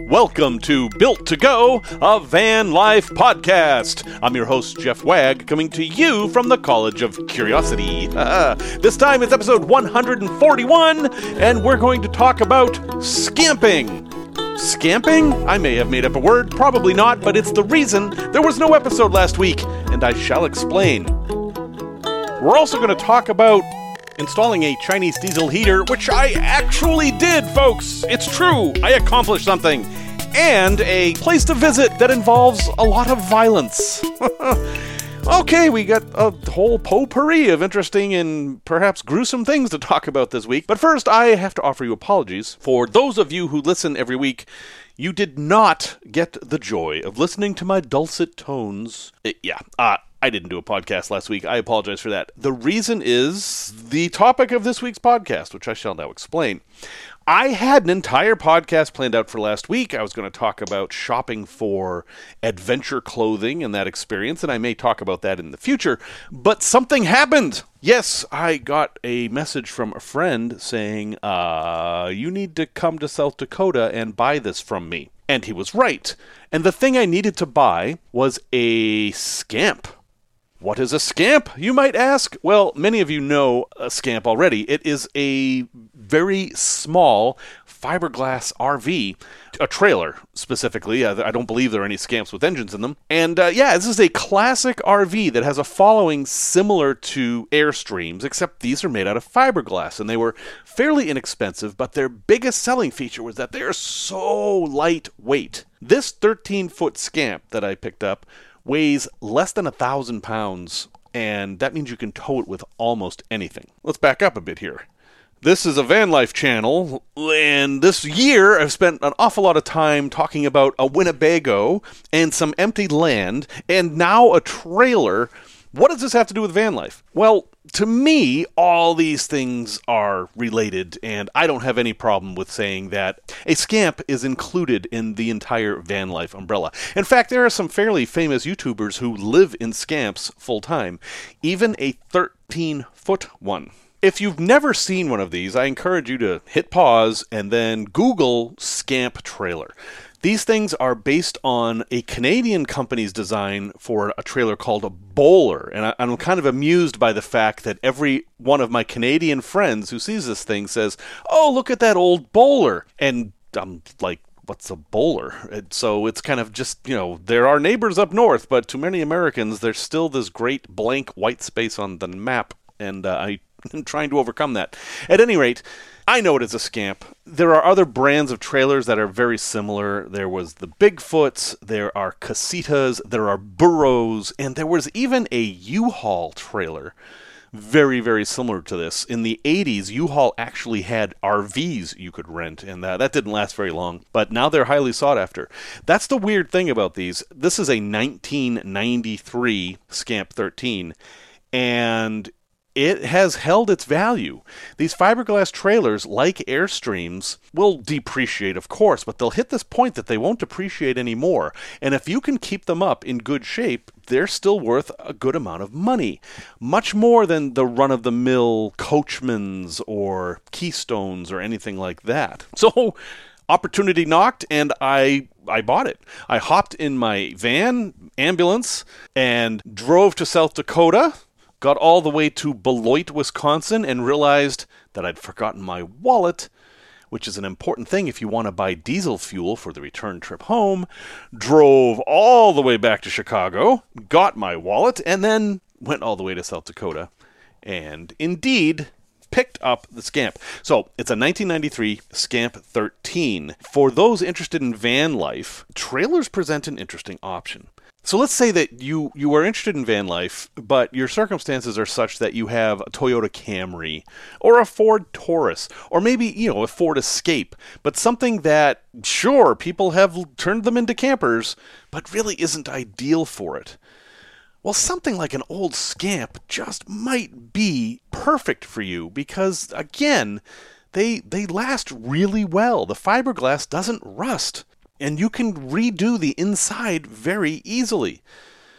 Welcome to Built to Go, a van life podcast. I'm your host, Jeff Wagg, coming to you from the College of Curiosity. this time it's episode 141, and we're going to talk about scamping. Scamping? I may have made up a word, probably not, but it's the reason there was no episode last week, and I shall explain. We're also going to talk about installing a Chinese diesel heater, which I actually did, folks. It's true. I accomplished something. And a place to visit that involves a lot of violence. okay, we got a whole potpourri of interesting and perhaps gruesome things to talk about this week. But first, I have to offer you apologies for those of you who listen every week. You did not get the joy of listening to my dulcet tones. Uh, yeah, uh, I didn't do a podcast last week. I apologize for that. The reason is the topic of this week's podcast, which I shall now explain. I had an entire podcast planned out for last week. I was going to talk about shopping for adventure clothing and that experience, and I may talk about that in the future. But something happened. Yes, I got a message from a friend saying, uh, you need to come to South Dakota and buy this from me. And he was right. And the thing I needed to buy was a scamp what is a scamp, you might ask? Well, many of you know a scamp already. It is a very small fiberglass RV, a trailer specifically. I don't believe there are any scamps with engines in them. And uh, yeah, this is a classic RV that has a following similar to Airstreams, except these are made out of fiberglass and they were fairly inexpensive, but their biggest selling feature was that they are so lightweight. This 13 foot scamp that I picked up weighs less than a thousand pounds, and that means you can tow it with almost anything. Let's back up a bit here. This is a van life channel, and this year I've spent an awful lot of time talking about a Winnebago and some empty land, and now a trailer. What does this have to do with van life? Well, to me, all these things are related, and I don't have any problem with saying that a scamp is included in the entire van life umbrella. In fact, there are some fairly famous YouTubers who live in scamps full time, even a 13 foot one. If you've never seen one of these, I encourage you to hit pause and then Google Scamp Trailer. These things are based on a Canadian company's design for a trailer called a Bowler. And I, am kind of amused by the fact that every one of my Canadian friends who sees this thing says, Oh, look at that old Bowler. And I'm like, what's a bowler? And so it's kind of just, you know, there are neighbors up north, but to many Americans, there's still this great blank white space on the map. And uh, I'm trying to overcome that. At any rate, I know it is a scamp. There are other brands of trailers that are very similar. There was the Bigfoots, there are Casitas, there are Burros, and there was even a U-Haul trailer very, very similar to this. In the 80s, U-Haul actually had RVs you could rent, and that, that didn't last very long, but now they're highly sought after. That's the weird thing about these. This is a 1993 Scamp 13, and it has held its value. These fiberglass trailers, like Airstreams, will depreciate, of course, but they'll hit this point that they won't depreciate anymore. And if you can keep them up in good shape, they're still worth a good amount of money. Much more than the run of the mill Coachmans or Keystones or anything like that. So, opportunity knocked and I I bought it. I hopped in my van ambulance and drove to South Dakota got all the way to Beloit, Wisconsin, and realized that I'd forgotten my wallet, which is an important thing if you want to buy diesel fuel for the return trip home. Drove all the way back to Chicago, got my wallet, and then went all the way to South Dakota. And indeed, picked up the Scamp. So it's a 1993 Scamp 13. For those interested in van life, trailers present an interesting option. So let's say that you you are interested in van life, but your circumstances are such that you have a Toyota Camry or a Ford Taurus or maybe, you know, a Ford Escape, but something that sure people have turned them into campers, but really isn't ideal for it. Well, something like an old scamp just might be perfect for you because again, they they last really well. The fiberglass doesn't rust and you can redo the inside very easily.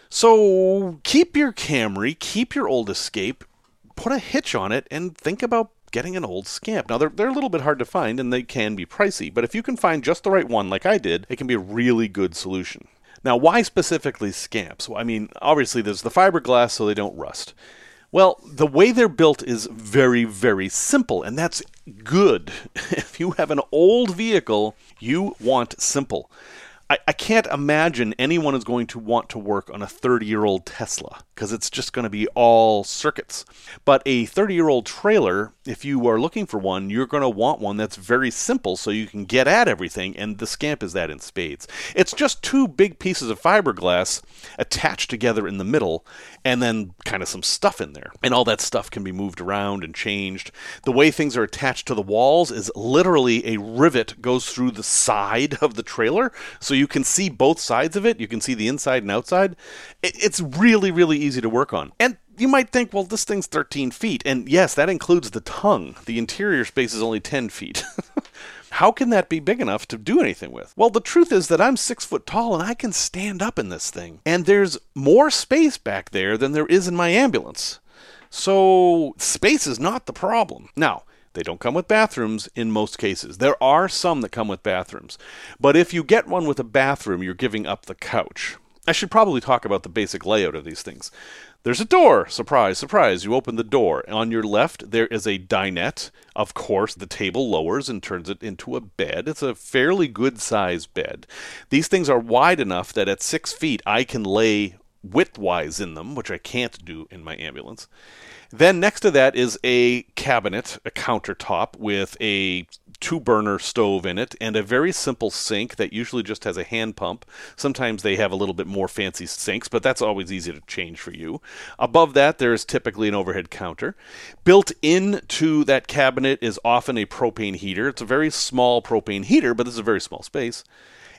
So keep your Camry, keep your old Escape, put a hitch on it, and think about getting an old scamp. Now, they're, they're a little bit hard to find and they can be pricey, but if you can find just the right one, like I did, it can be a really good solution. Now, why specifically scamps? Well, I mean, obviously, there's the fiberglass so they don't rust. Well, the way they're built is very, very simple, and that's good. if you have an old vehicle, you want simple. I, I can't imagine anyone is going to want to work on a 30 year old Tesla because it's just going to be all circuits. But a 30 year old trailer, if you are looking for one, you're going to want one that's very simple so you can get at everything, and the Scamp is that in spades. It's just two big pieces of fiberglass attached together in the middle, and then kind of some stuff in there. And all that stuff can be moved around and changed. The way things are attached to the walls is literally a rivet goes through the side of the trailer, so you can see both sides of it. You can see the inside and outside. It's really, really easy to work on. And you might think, well, this thing's 13 feet. And yes, that includes the tongue. The interior space is only 10 feet. How can that be big enough to do anything with? Well, the truth is that I'm six foot tall and I can stand up in this thing. And there's more space back there than there is in my ambulance. So, space is not the problem. Now, they don't come with bathrooms in most cases. There are some that come with bathrooms. But if you get one with a bathroom, you're giving up the couch. I should probably talk about the basic layout of these things. There's a door. Surprise, surprise. You open the door. On your left, there is a dinette. Of course, the table lowers and turns it into a bed. It's a fairly good sized bed. These things are wide enough that at six feet, I can lay widthwise in them, which I can't do in my ambulance. Then next to that is a cabinet, a countertop with a two burner stove in it and a very simple sink that usually just has a hand pump. Sometimes they have a little bit more fancy sinks, but that's always easy to change for you. Above that, there is typically an overhead counter. Built into that cabinet is often a propane heater. It's a very small propane heater, but this is a very small space.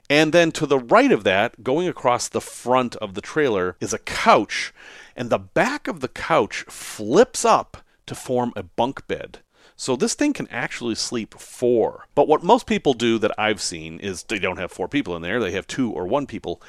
And then to the right of that, going across the front of the trailer, is a couch and the back of the couch flips up to form a bunk bed. So this thing can actually sleep four. But what most people do that I've seen is they don't have four people in there, they have two or one people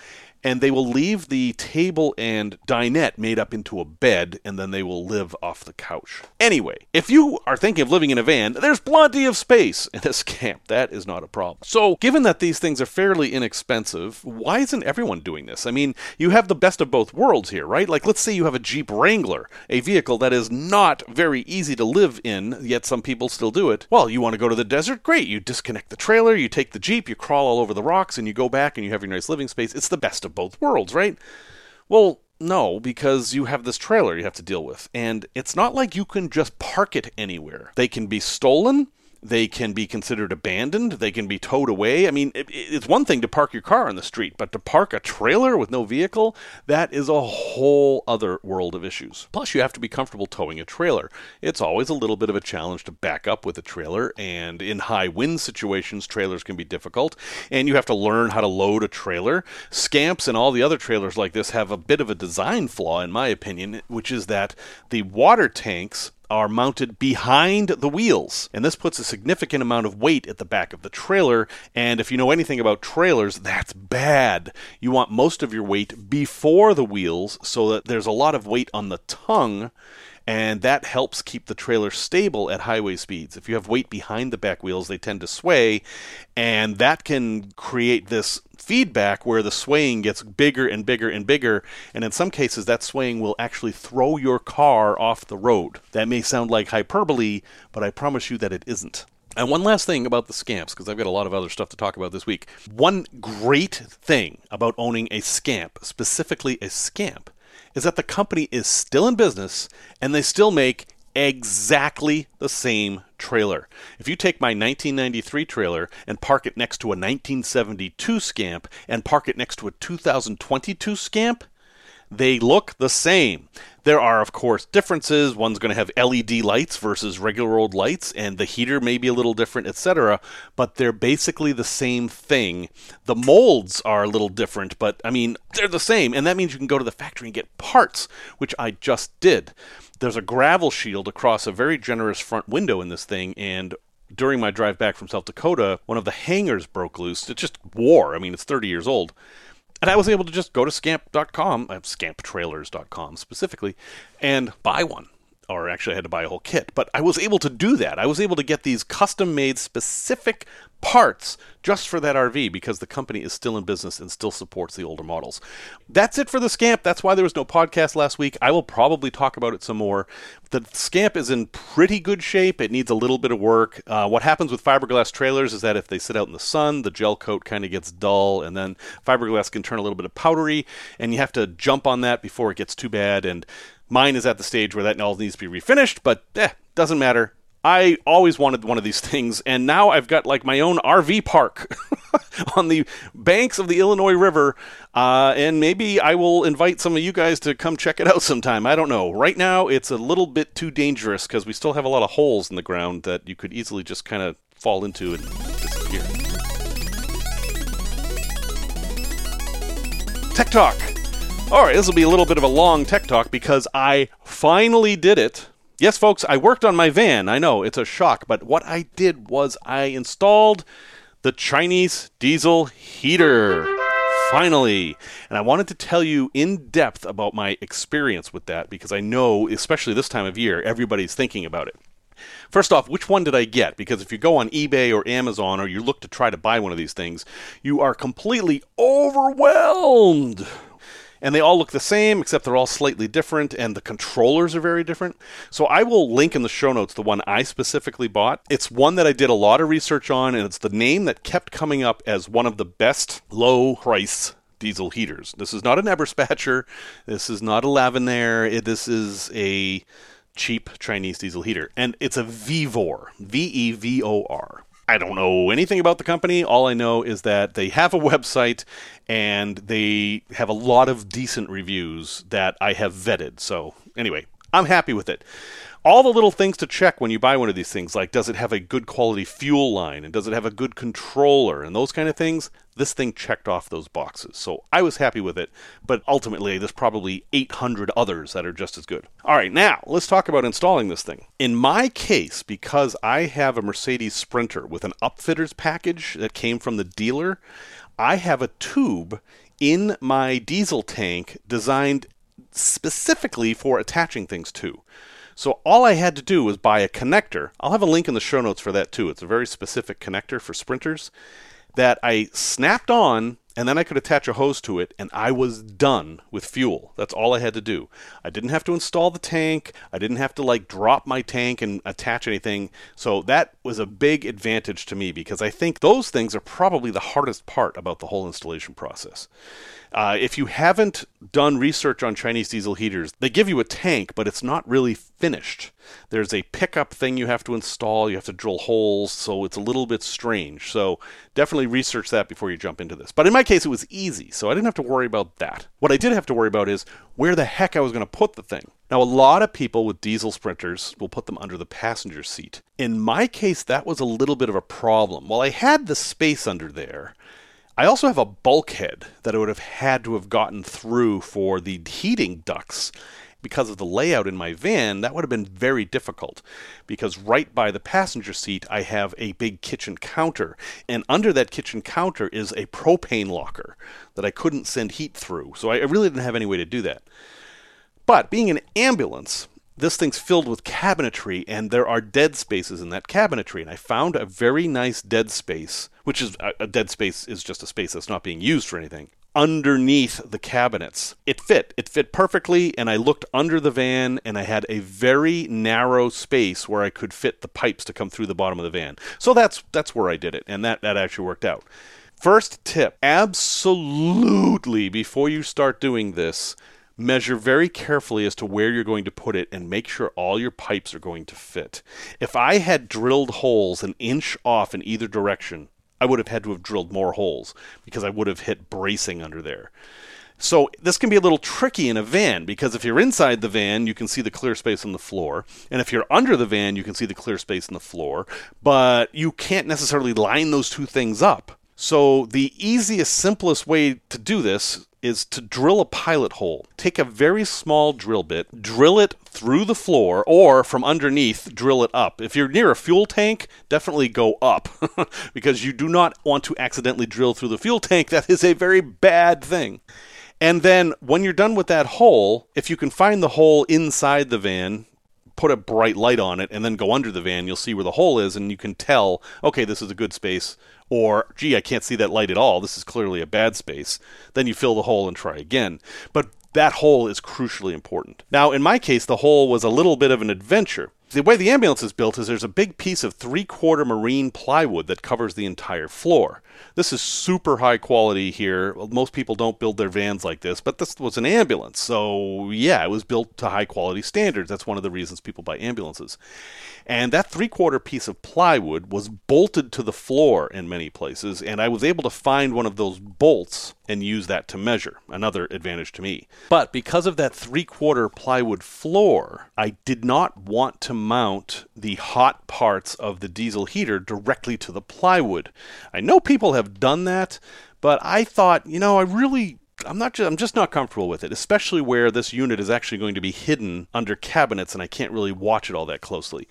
and they will leave the table and dinette made up into a bed, and then they will live off the couch. Anyway, if you are thinking of living in a van, there's plenty of space in this camp. That is not a problem. So, given that these things are fairly inexpensive, why isn't everyone doing this? I mean, you have the best of both worlds here, right? Like, let's say you have a Jeep Wrangler, a vehicle that is not very easy to live in, yet some people still do it. Well, you want to go to the desert? Great. You disconnect the trailer, you take the Jeep, you crawl all over the rocks, and you go back and you have your nice living space. It's the best of both worlds, right? Well, no, because you have this trailer you have to deal with. And it's not like you can just park it anywhere. They can be stolen. They can be considered abandoned. They can be towed away. I mean, it, it's one thing to park your car on the street, but to park a trailer with no vehicle, that is a whole other world of issues. Plus, you have to be comfortable towing a trailer. It's always a little bit of a challenge to back up with a trailer, and in high wind situations, trailers can be difficult, and you have to learn how to load a trailer. Scamps and all the other trailers like this have a bit of a design flaw, in my opinion, which is that the water tanks are mounted behind the wheels. And this puts a significant amount of weight at the back of the trailer. And if you know anything about trailers, that's bad. You want most of your weight before the wheels so that there's a lot of weight on the tongue and that helps keep the trailer stable at highway speeds. If you have weight behind the back wheels, they tend to sway, and that can create this feedback where the swaying gets bigger and bigger and bigger, and in some cases, that swaying will actually throw your car off the road. That may sound like hyperbole, but I promise you that it isn't. And one last thing about the scamps, because I've got a lot of other stuff to talk about this week. One great thing about owning a scamp, specifically a scamp, is that the company is still in business and they still make exactly the same trailer. If you take my 1993 trailer and park it next to a 1972 Scamp and park it next to a 2022 Scamp, they look the same. There are, of course, differences. One's going to have LED lights versus regular old lights, and the heater may be a little different, etc. But they're basically the same thing. The molds are a little different, but I mean, they're the same. And that means you can go to the factory and get parts, which I just did. There's a gravel shield across a very generous front window in this thing, and during my drive back from South Dakota, one of the hangers broke loose. It just wore. I mean, it's 30 years old. And I was able to just go to scamp.com, uh, scamptrailers.com specifically, and buy one. Or actually I had to buy a whole kit, but I was able to do that. I was able to get these custom made specific parts just for that RV because the company is still in business and still supports the older models. That's it for the Scamp. That's why there was no podcast last week. I will probably talk about it some more. The Scamp is in pretty good shape. It needs a little bit of work. Uh, what happens with fiberglass trailers is that if they sit out in the sun, the gel coat kind of gets dull, and then fiberglass can turn a little bit of powdery, and you have to jump on that before it gets too bad. And mine is at the stage where that all needs to be refinished, but eh, doesn't matter. I always wanted one of these things, and now I've got like my own RV park on the banks of the Illinois River, uh, and maybe I will invite some of you guys to come check it out sometime. I don't know. Right now, it's a little bit too dangerous because we still have a lot of holes in the ground that you could easily just kind of fall into and disappear. Tech Talk. All right, this will be a little bit of a long Tech Talk because I finally did it. Yes, folks, I worked on my van. I know it's a shock, but what I did was I installed the Chinese diesel heater. Finally. And I wanted to tell you in depth about my experience with that because I know, especially this time of year, everybody's thinking about it. First off, which one did I get? Because if you go on eBay or Amazon or you look to try to buy one of these things, you are completely overwhelmed and they all look the same except they're all slightly different and the controllers are very different. So I will link in the show notes the one I specifically bought. It's one that I did a lot of research on and it's the name that kept coming up as one of the best low price diesel heaters. This is not an Eberspacher, this is not a Lavinaire, this is a cheap Chinese diesel heater and it's a Vevor, V E V O R. I don't know anything about the company. All I know is that they have a website and they have a lot of decent reviews that I have vetted. So, anyway, I'm happy with it. All the little things to check when you buy one of these things, like does it have a good quality fuel line and does it have a good controller and those kind of things, this thing checked off those boxes. So I was happy with it, but ultimately there's probably 800 others that are just as good. All right, now let's talk about installing this thing. In my case, because I have a Mercedes Sprinter with an upfitters package that came from the dealer, I have a tube in my diesel tank designed specifically for attaching things to. So all I had to do was buy a connector. I'll have a link in the show notes for that too. It's a very specific connector for sprinters that I snapped on and then I could attach a hose to it, and I was done with fuel. That's all I had to do. I didn't have to install the tank. I didn't have to like drop my tank and attach anything. So that was a big advantage to me because I think those things are probably the hardest part about the whole installation process. Uh, if you haven't done research on Chinese diesel heaters, they give you a tank, but it's not really finished. There's a pickup thing you have to install, you have to drill holes, so it's a little bit strange. So definitely research that before you jump into this. But in my case, it was easy, so I didn't have to worry about that. What I did have to worry about is where the heck I was going to put the thing. Now, a lot of people with diesel sprinters will put them under the passenger seat. In my case, that was a little bit of a problem. While I had the space under there, I also have a bulkhead that I would have had to have gotten through for the heating ducts. Because of the layout in my van, that would have been very difficult. Because right by the passenger seat, I have a big kitchen counter. And under that kitchen counter is a propane locker that I couldn't send heat through. So I really didn't have any way to do that. But being an ambulance, this thing's filled with cabinetry, and there are dead spaces in that cabinetry. And I found a very nice dead space, which is a dead space is just a space that's not being used for anything, underneath the cabinets. It fit. It fit perfectly, and I looked under the van, and I had a very narrow space where I could fit the pipes to come through the bottom of the van. So that's that's where I did it, and that that actually worked out. First tip: absolutely before you start doing this measure very carefully as to where you're going to put it and make sure all your pipes are going to fit. If I had drilled holes an inch off in either direction, I would have had to have drilled more holes because I would have hit bracing under there. So this can be a little tricky in a van because if you're inside the van, you can see the clear space on the floor, and if you're under the van, you can see the clear space on the floor, but you can't necessarily line those two things up. So the easiest, simplest way to do this is to drill a pilot hole. Take a very small drill bit, drill it through the floor, or from underneath, drill it up. If you're near a fuel tank, definitely go up because you do not want to accidentally drill through the fuel tank. That is a very bad thing. And then when you're done with that hole, if you can find the hole inside the van, put a bright light on it and then go under the van, you'll see where the hole is, and you can tell, okay, this is a good space, or gee, I can't see that light at all. This is clearly a bad space. Then you fill the hole and try again. But that hole is crucially important. Now, in my case, the hole was a little bit of an adventure. The way the ambulance is built is there's a big piece of three quarter marine plywood that covers the entire floor. This is super high quality here. Most people don't build their vans like this, but this was an ambulance. So, yeah, it was built to high quality standards. That's one of the reasons people buy ambulances. And that three quarter piece of plywood was bolted to the floor in many places, and I was able to find one of those bolts and use that to measure. Another advantage to me. But because of that three quarter plywood floor, I did not want to mount the hot parts of the diesel heater directly to the plywood. I know people have done that, but I thought, you know, I really I'm not just, I'm just not comfortable with it, especially where this unit is actually going to be hidden under cabinets and I can't really watch it all that closely.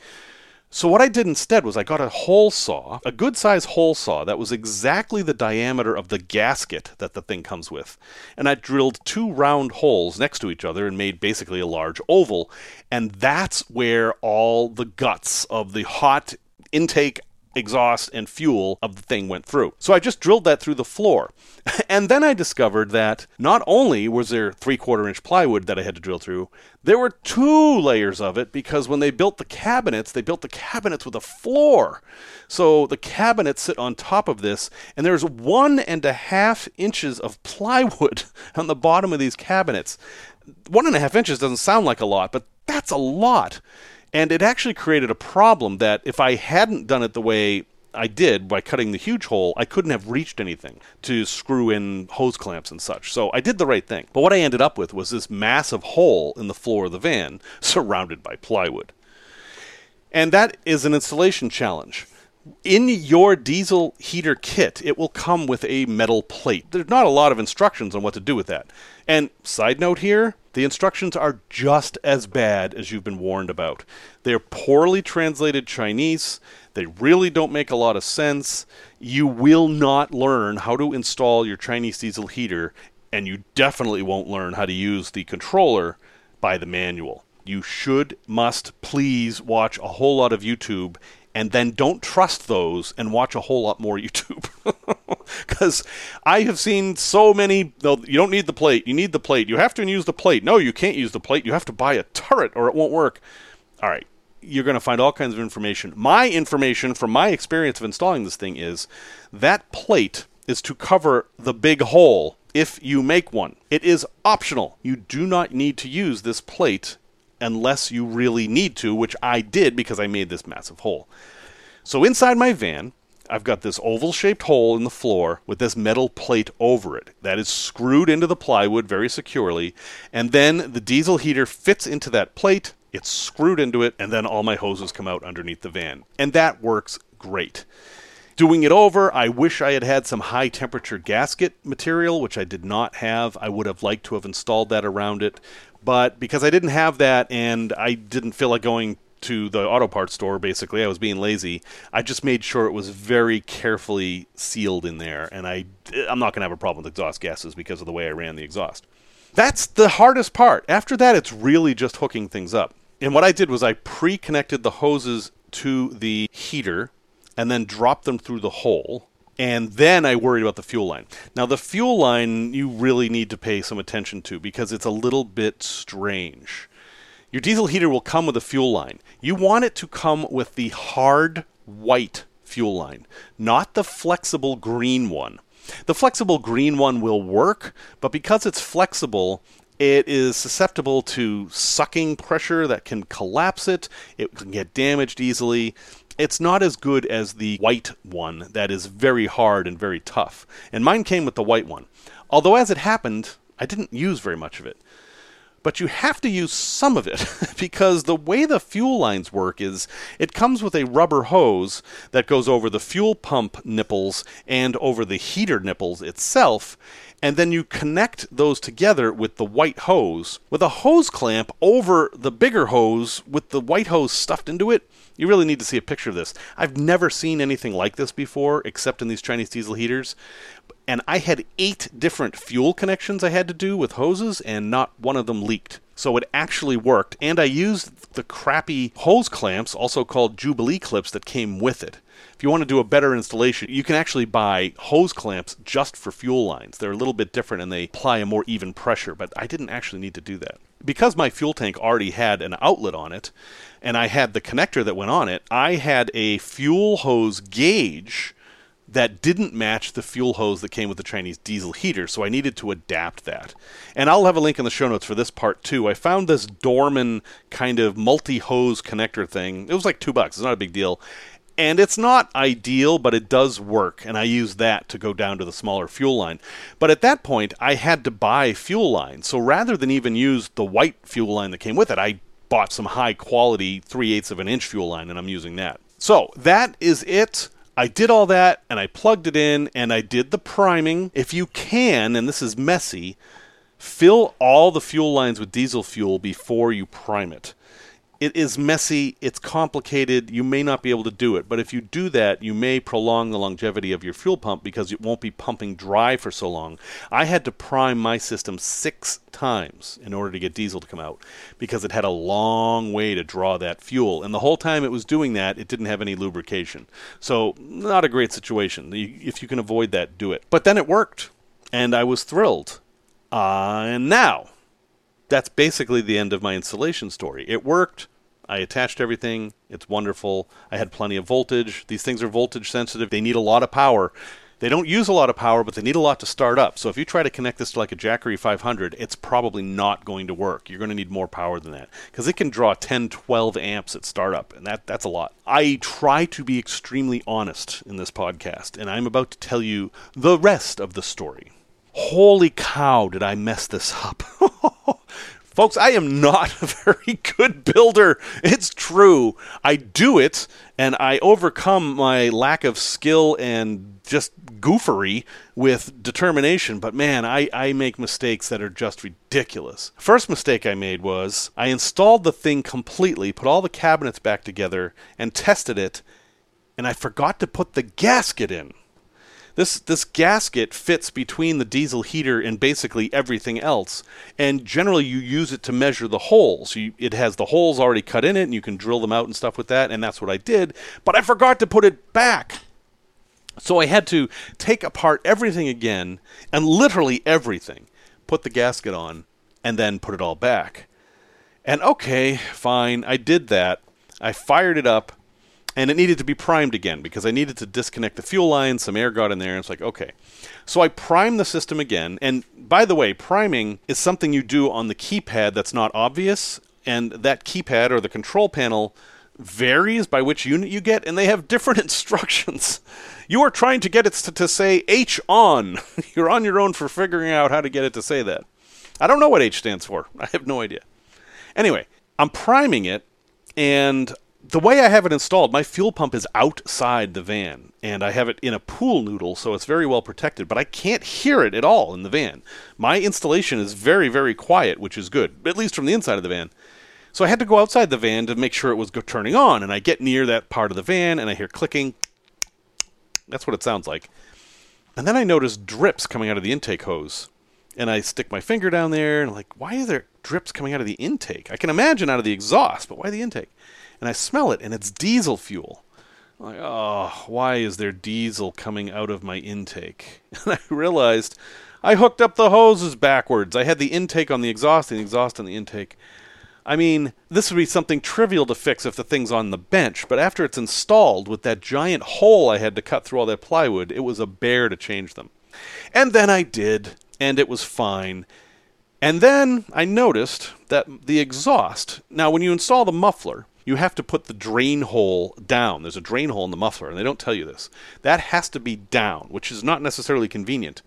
So what I did instead was I got a hole saw, a good size hole saw that was exactly the diameter of the gasket that the thing comes with. And I drilled two round holes next to each other and made basically a large oval. And that's where all the guts of the hot intake exhaust and fuel of the thing went through. So I just drilled that through the floor. and then I discovered that not only was there three quarter inch plywood that I had to drill through, there were two layers of it because when they built the cabinets, they built the cabinets with a floor. So the cabinets sit on top of this, and there's one and a half inches of plywood on the bottom of these cabinets. One and a half inches doesn't sound like a lot, but that's a lot. And it actually created a problem that if I hadn't done it the way I did by cutting the huge hole, I couldn't have reached anything to screw in hose clamps and such. So I did the right thing. But what I ended up with was this massive hole in the floor of the van surrounded by plywood. And that is an installation challenge. In your diesel heater kit, it will come with a metal plate. There's not a lot of instructions on what to do with that. And side note here, the instructions are just as bad as you've been warned about. They're poorly translated Chinese. They really don't make a lot of sense. You will not learn how to install your Chinese diesel heater, and you definitely won't learn how to use the controller by the manual. You should, must, please watch a whole lot of YouTube and then don't trust those and watch a whole lot more YouTube. Because I have seen so many. You don't need the plate. You need the plate. You have to use the plate. No, you can't use the plate. You have to buy a turret or it won't work. All right. You're going to find all kinds of information. My information from my experience of installing this thing is that plate is to cover the big hole if you make one. It is optional. You do not need to use this plate unless you really need to, which I did because I made this massive hole. So inside my van, I've got this oval shaped hole in the floor with this metal plate over it that is screwed into the plywood very securely, and then the diesel heater fits into that plate, it's screwed into it, and then all my hoses come out underneath the van. And that works great. Doing it over, I wish I had had some high temperature gasket material, which I did not have. I would have liked to have installed that around it. But because I didn't have that and I didn't feel like going to the auto parts store, basically, I was being lazy. I just made sure it was very carefully sealed in there. And I, I'm not going to have a problem with exhaust gases because of the way I ran the exhaust. That's the hardest part. After that, it's really just hooking things up. And what I did was I pre connected the hoses to the heater and then dropped them through the hole and then I worried about the fuel line. Now, the fuel line you really need to pay some attention to because it's a little bit strange. Your diesel heater will come with a fuel line. You want it to come with the hard white fuel line, not the flexible green one. The flexible green one will work, but because it's flexible, it is susceptible to sucking pressure that can collapse it. It can get damaged easily it's not as good as the white one that is very hard and very tough. And mine came with the white one. Although, as it happened, I didn't use very much of it. But you have to use some of it because the way the fuel lines work is it comes with a rubber hose that goes over the fuel pump nipples and over the heater nipples itself. And then you connect those together with the white hose with a hose clamp over the bigger hose with the white hose stuffed into it You really need to see a picture of this. I've never seen anything like this before, except in these Chinese diesel heaters. And I had eight different fuel connections I had to do with hoses, and not one of them leaked. So it actually worked, and I used the crappy hose clamps, also called Jubilee clips, that came with it. If you want to do a better installation, you can actually buy hose clamps just for fuel lines. They're a little bit different and they apply a more even pressure, but I didn't actually need to do that. Because my fuel tank already had an outlet on it, and I had the connector that went on it, I had a fuel hose gauge that didn't match the fuel hose that came with the Chinese diesel heater, so I needed to adapt that. And I'll have a link in the show notes for this part too. I found this Dorman kind of multi hose connector thing. It was like two bucks, it's not a big deal. And it's not ideal, but it does work, and I use that to go down to the smaller fuel line. But at that point, I had to buy fuel line, so rather than even use the white fuel line that came with it, I bought some high quality 3 eighths of an inch fuel line, and I'm using that. So that is it I did all that and I plugged it in and I did the priming. If you can, and this is messy, fill all the fuel lines with diesel fuel before you prime it it is messy, it's complicated, you may not be able to do it, but if you do that, you may prolong the longevity of your fuel pump because it won't be pumping dry for so long. I had to prime my system six times in order to get diesel to come out because it had a long way to draw that fuel. And the whole time it was doing that, it didn't have any lubrication. So, not a great situation. If you can avoid that, do it. But then it worked, and I was thrilled. Uh, and now, that's basically the end of my installation story. It worked. I attached everything. It's wonderful. I had plenty of voltage. These things are voltage sensitive. They need a lot of power. They don't use a lot of power, but they need a lot to start up. So if you try to connect this to like a Jackery 500, it's probably not going to work. You're going to need more power than that because it can draw 10, 12 amps at startup, and that that's a lot. I try to be extremely honest in this podcast, and I'm about to tell you the rest of the story. Holy cow, did I mess this up? Folks, I am not a very good builder. It's true. I do it and I overcome my lack of skill and just goofery with determination, but man, I, I make mistakes that are just ridiculous. First mistake I made was I installed the thing completely, put all the cabinets back together, and tested it, and I forgot to put the gasket in. This this gasket fits between the diesel heater and basically everything else, and generally you use it to measure the holes. You, it has the holes already cut in it, and you can drill them out and stuff with that, and that's what I did. But I forgot to put it back. So I had to take apart everything again, and literally everything, put the gasket on, and then put it all back. And okay, fine, I did that. I fired it up and it needed to be primed again because I needed to disconnect the fuel line. Some air got in there, and it's like, okay. So I primed the system again. And by the way, priming is something you do on the keypad that's not obvious, and that keypad or the control panel varies by which unit you get, and they have different instructions. You are trying to get it to, to say H on. You're on your own for figuring out how to get it to say that. I don't know what H stands for. I have no idea. Anyway, I'm priming it, and the way I have it installed, my fuel pump is outside the van, and I have it in a pool noodle, so it's very well protected, but I can't hear it at all in the van. My installation is very, very quiet, which is good, at least from the inside of the van. So I had to go outside the van to make sure it was turning on, and I get near that part of the van, and I hear clicking. That's what it sounds like. And then I notice drips coming out of the intake hose. And I stick my finger down there, and I'm like, why are there drips coming out of the intake? I can imagine out of the exhaust, but why the intake? And I smell it, and it's diesel fuel. I'm like, oh, why is there diesel coming out of my intake? And I realized I hooked up the hoses backwards. I had the intake on the exhaust and the exhaust on the intake. I mean, this would be something trivial to fix if the thing's on the bench, but after it's installed with that giant hole I had to cut through all that plywood, it was a bear to change them. And then I did, and it was fine. And then I noticed that the exhaust, now when you install the muffler, you have to put the drain hole down. There's a drain hole in the muffler, and they don't tell you this. That has to be down, which is not necessarily convenient.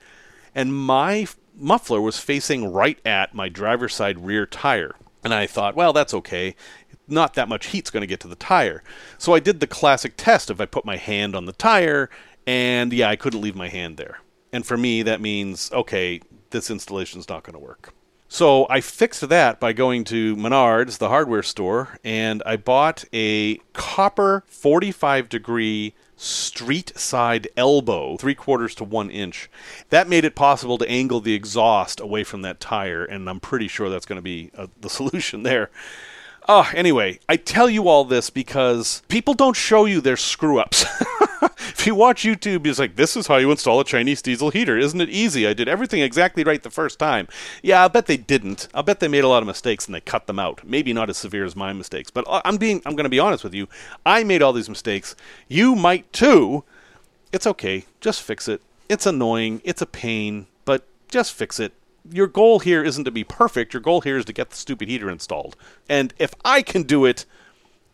And my f- muffler was facing right at my driver's side rear tire. And I thought, well, that's okay. Not that much heat's going to get to the tire. So I did the classic test if I put my hand on the tire, and yeah, I couldn't leave my hand there. And for me, that means, okay, this installation's not going to work. So I fixed that by going to Menards, the hardware store, and I bought a copper 45 degree street side elbow, three quarters to one inch. That made it possible to angle the exhaust away from that tire, and I'm pretty sure that's going to be uh, the solution there. Oh, anyway, I tell you all this because people don't show you their screw ups. if you watch YouTube, it's like, this is how you install a Chinese diesel heater. Isn't it easy? I did everything exactly right the first time. Yeah, I bet they didn't. I bet they made a lot of mistakes and they cut them out. Maybe not as severe as my mistakes, but I'm being I'm going to be honest with you. I made all these mistakes. You might too. It's okay. Just fix it. It's annoying. It's a pain, but just fix it your goal here isn't to be perfect. Your goal here is to get the stupid heater installed. And if I can do it,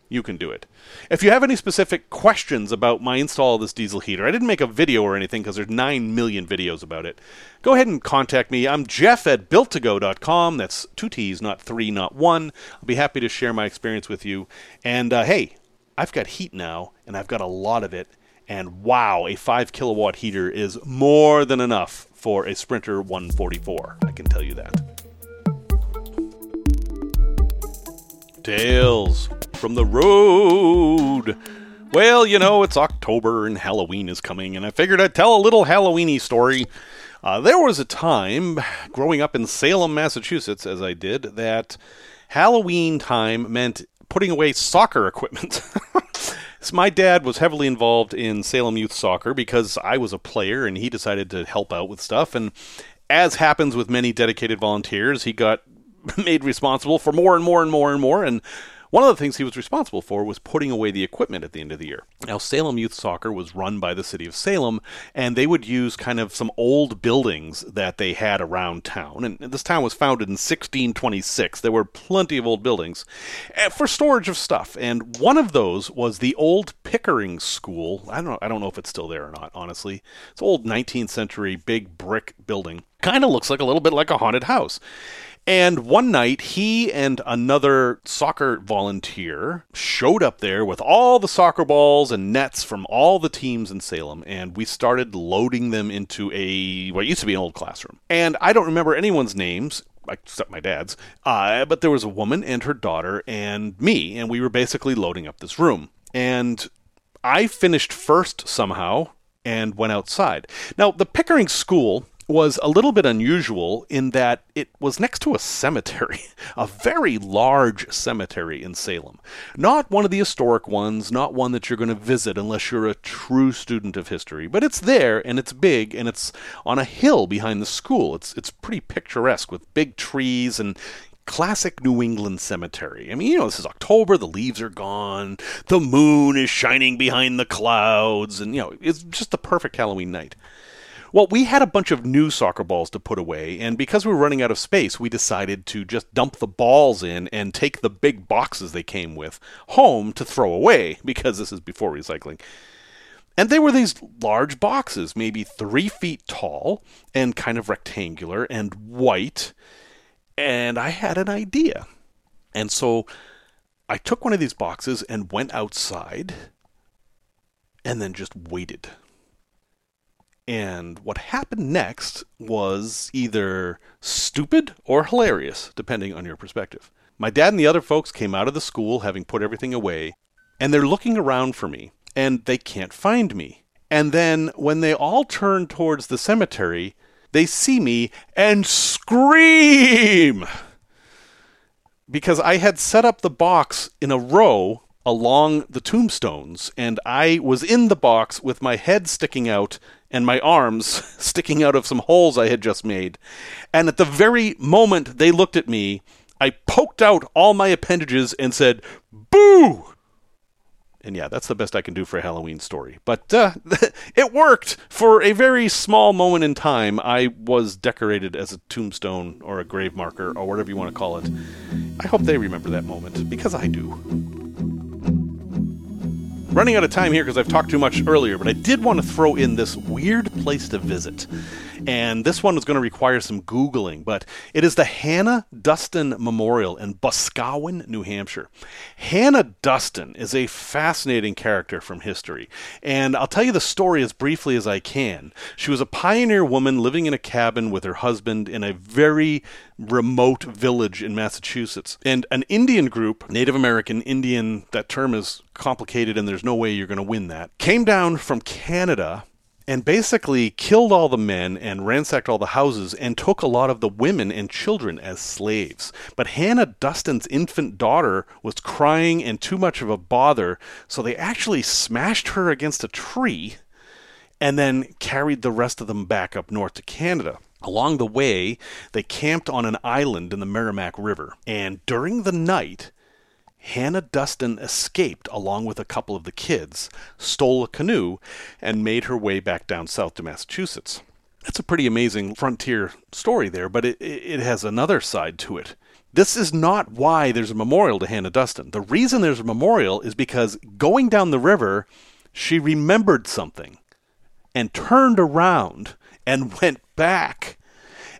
you can do it. If you have any specific questions about my install of this diesel heater, I didn't make a video or anything because there's 9 million videos about it. Go ahead and contact me. I'm Jeff at builttogo.com. That's two T's, not three, not one. I'll be happy to share my experience with you. And uh, hey, I've got heat now, and I've got a lot of it. And wow, a 5 kilowatt heater is more than enough for a Sprinter 144. I can tell you that. Tales from the road. Well, you know, it's October and Halloween is coming, and I figured I'd tell a little Halloweeny story. Uh, there was a time growing up in Salem, Massachusetts, as I did, that Halloween time meant putting away soccer equipment. My dad was heavily involved in Salem Youth Soccer because I was a player and he decided to help out with stuff. And as happens with many dedicated volunteers, he got made responsible for more and more and more and more. And one of the things he was responsible for was putting away the equipment at the end of the year. Now, Salem Youth Soccer was run by the city of Salem, and they would use kind of some old buildings that they had around town. And this town was founded in 1626. There were plenty of old buildings eh, for storage of stuff, and one of those was the old Pickering School. I don't know, I don't know if it's still there or not, honestly. It's old 19th century big brick building. Kind of looks like a little bit like a haunted house. And one night, he and another soccer volunteer showed up there with all the soccer balls and nets from all the teams in Salem, and we started loading them into a what used to be an old classroom. And I don't remember anyone's names except my dad's. Uh, but there was a woman and her daughter and me, and we were basically loading up this room. And I finished first somehow and went outside. Now, the Pickering School was a little bit unusual in that it was next to a cemetery, a very large cemetery in Salem. Not one of the historic ones, not one that you're going to visit unless you're a true student of history, but it's there and it's big and it's on a hill behind the school. It's it's pretty picturesque with big trees and classic New England cemetery. I mean, you know, this is October, the leaves are gone, the moon is shining behind the clouds, and, you know, it's just the perfect Halloween night. Well, we had a bunch of new soccer balls to put away, and because we were running out of space, we decided to just dump the balls in and take the big boxes they came with home to throw away, because this is before recycling. And they were these large boxes, maybe three feet tall and kind of rectangular and white. And I had an idea. And so I took one of these boxes and went outside and then just waited and what happened next was either stupid or hilarious, depending on your perspective. My dad and the other folks came out of the school having put everything away, and they're looking around for me, and they can't find me. And then when they all turn towards the cemetery, they see me and scream! Because I had set up the box in a row along the tombstones, and I was in the box with my head sticking out and my arms sticking out of some holes I had just made. And at the very moment they looked at me, I poked out all my appendages and said, Boo! And yeah, that's the best I can do for a Halloween story. But uh, it worked for a very small moment in time. I was decorated as a tombstone or a grave marker or whatever you want to call it. I hope they remember that moment because I do running out of time here because I've talked too much earlier, but I did want to throw in this weird place to visit. And this one is going to require some Googling, but it is the Hannah Duston Memorial in Boscawen, New Hampshire. Hannah Duston is a fascinating character from history, and I'll tell you the story as briefly as I can. She was a pioneer woman living in a cabin with her husband in a very remote village in Massachusetts. And an Indian group, Native American Indian, that term is complicated and there's no way you're going to win that, came down from Canada and basically killed all the men and ransacked all the houses and took a lot of the women and children as slaves. But Hannah Duston's infant daughter was crying and too much of a bother, so they actually smashed her against a tree and then carried the rest of them back up north to Canada. Along the way, they camped on an island in the Merrimack River, and during the night, Hannah Duston escaped along with a couple of the kids, stole a canoe, and made her way back down south to Massachusetts. That's a pretty amazing frontier story there, but it, it has another side to it. This is not why there's a memorial to Hannah Duston. The reason there's a memorial is because going down the river, she remembered something and turned around and went back.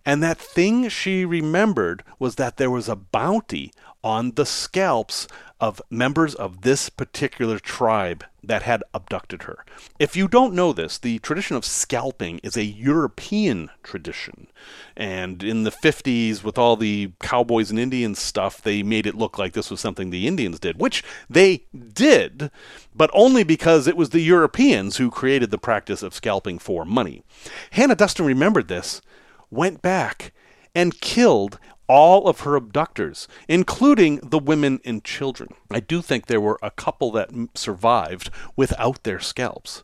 And that thing she remembered was that there was a bounty on the scalps of members of this particular tribe that had abducted her. If you don't know this, the tradition of scalping is a European tradition. And in the 50s, with all the cowboys and Indians stuff, they made it look like this was something the Indians did, which they did, but only because it was the Europeans who created the practice of scalping for money. Hannah Duston remembered this, went back, and killed all of her abductors, including the women and children. I do think there were a couple that survived without their scalps.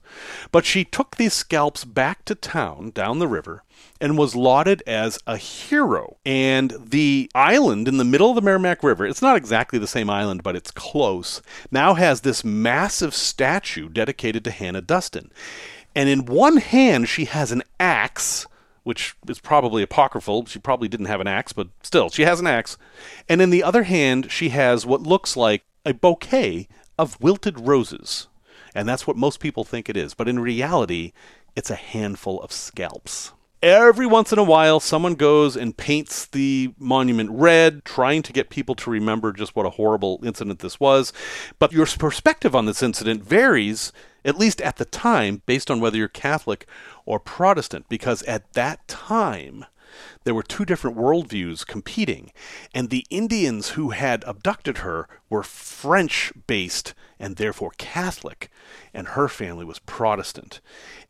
But she took these scalps back to town down the river and was lauded as a hero. And the island in the middle of the Merrimack River, it's not exactly the same island, but it's close, now has this massive statue dedicated to Hannah Duston. And in one hand, she has an axe which is probably apocryphal. She probably didn't have an axe, but still, she has an axe. And in the other hand, she has what looks like a bouquet of wilted roses. And that's what most people think it is. But in reality, it's a handful of scalps. Every once in a while, someone goes and paints the monument red, trying to get people to remember just what a horrible incident this was. But your perspective on this incident varies, at least at the time, based on whether you're Catholic or Protestant, because at that time, there were two different worldviews competing, and the Indians who had abducted her were French based and therefore Catholic, and her family was Protestant.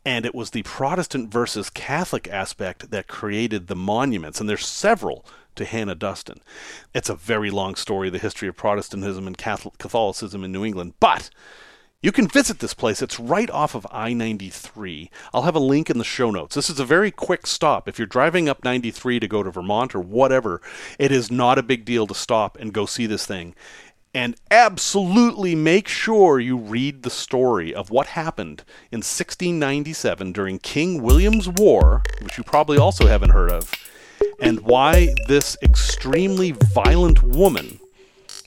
And it was the Protestant versus Catholic aspect that created the monuments, and there's several to Hannah Duston. It's a very long story, the history of Protestantism and Catholicism in New England, but you can visit this place. It's right off of I 93. I'll have a link in the show notes. This is a very quick stop. If you're driving up 93 to go to Vermont or whatever, it is not a big deal to stop and go see this thing. And absolutely make sure you read the story of what happened in 1697 during King William's War, which you probably also haven't heard of, and why this extremely violent woman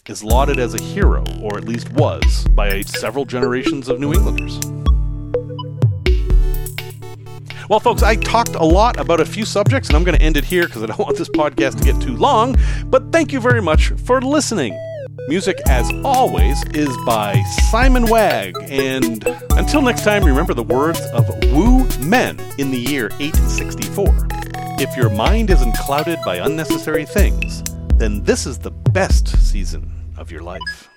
is lauded as a hero, or at least was, by several generations of New Englanders. Well, folks, I talked a lot about a few subjects, and I'm going to end it here because I don't want this podcast to get too long. But thank you very much for listening. Music, as always, is by Simon Wagg. And until next time, remember the words of Wu Men in the year 864. If your mind isn't clouded by unnecessary things, then this is the best season of your life.